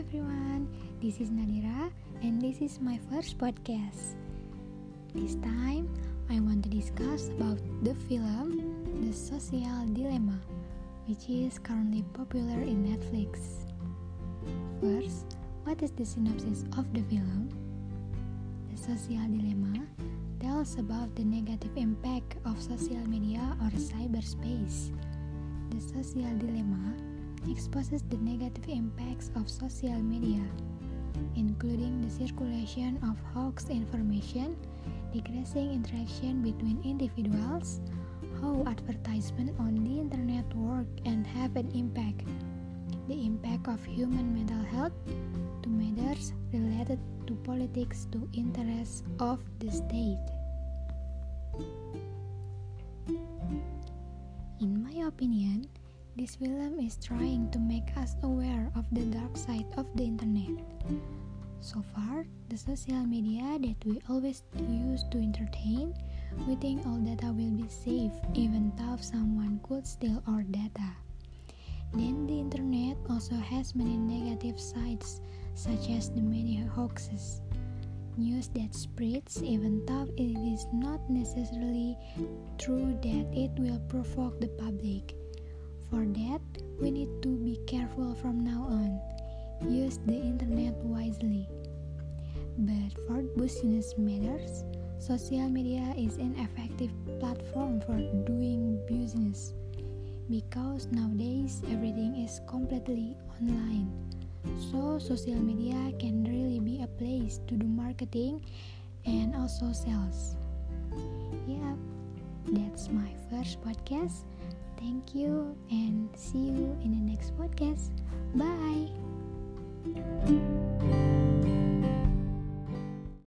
this is Nadira, and this is my first podcast. This time, I want to discuss about the film The Social Dilemma, which is currently popular in Netflix. First, what is the synopsis of the film? The Social Dilemma tells about the negative impact of social media or cyberspace. The Social Dilemma exposes the negative impacts of social media, including the circulation of hoax information, decreasing interaction between individuals, how advertisement on the internet work and have an impact, the impact of human mental health to matters related to politics to interests of the state. In my opinion, this film is trying to make us aware of the dark side of the internet. So far, the social media that we always use to entertain, we think all data will be safe even though someone could steal our data. Then the internet also has many negative sides, such as the many hoaxes. News that spreads even though it is not necessarily true that it will provoke the public. For that, we need to be careful from now on. Use the internet wisely. But for business matters, social media is an effective platform for doing business because nowadays everything is completely online. So, social media can really be a place to do marketing and also sales. Yeah, that's my first podcast. Thank you and see you in the next podcast. Bye.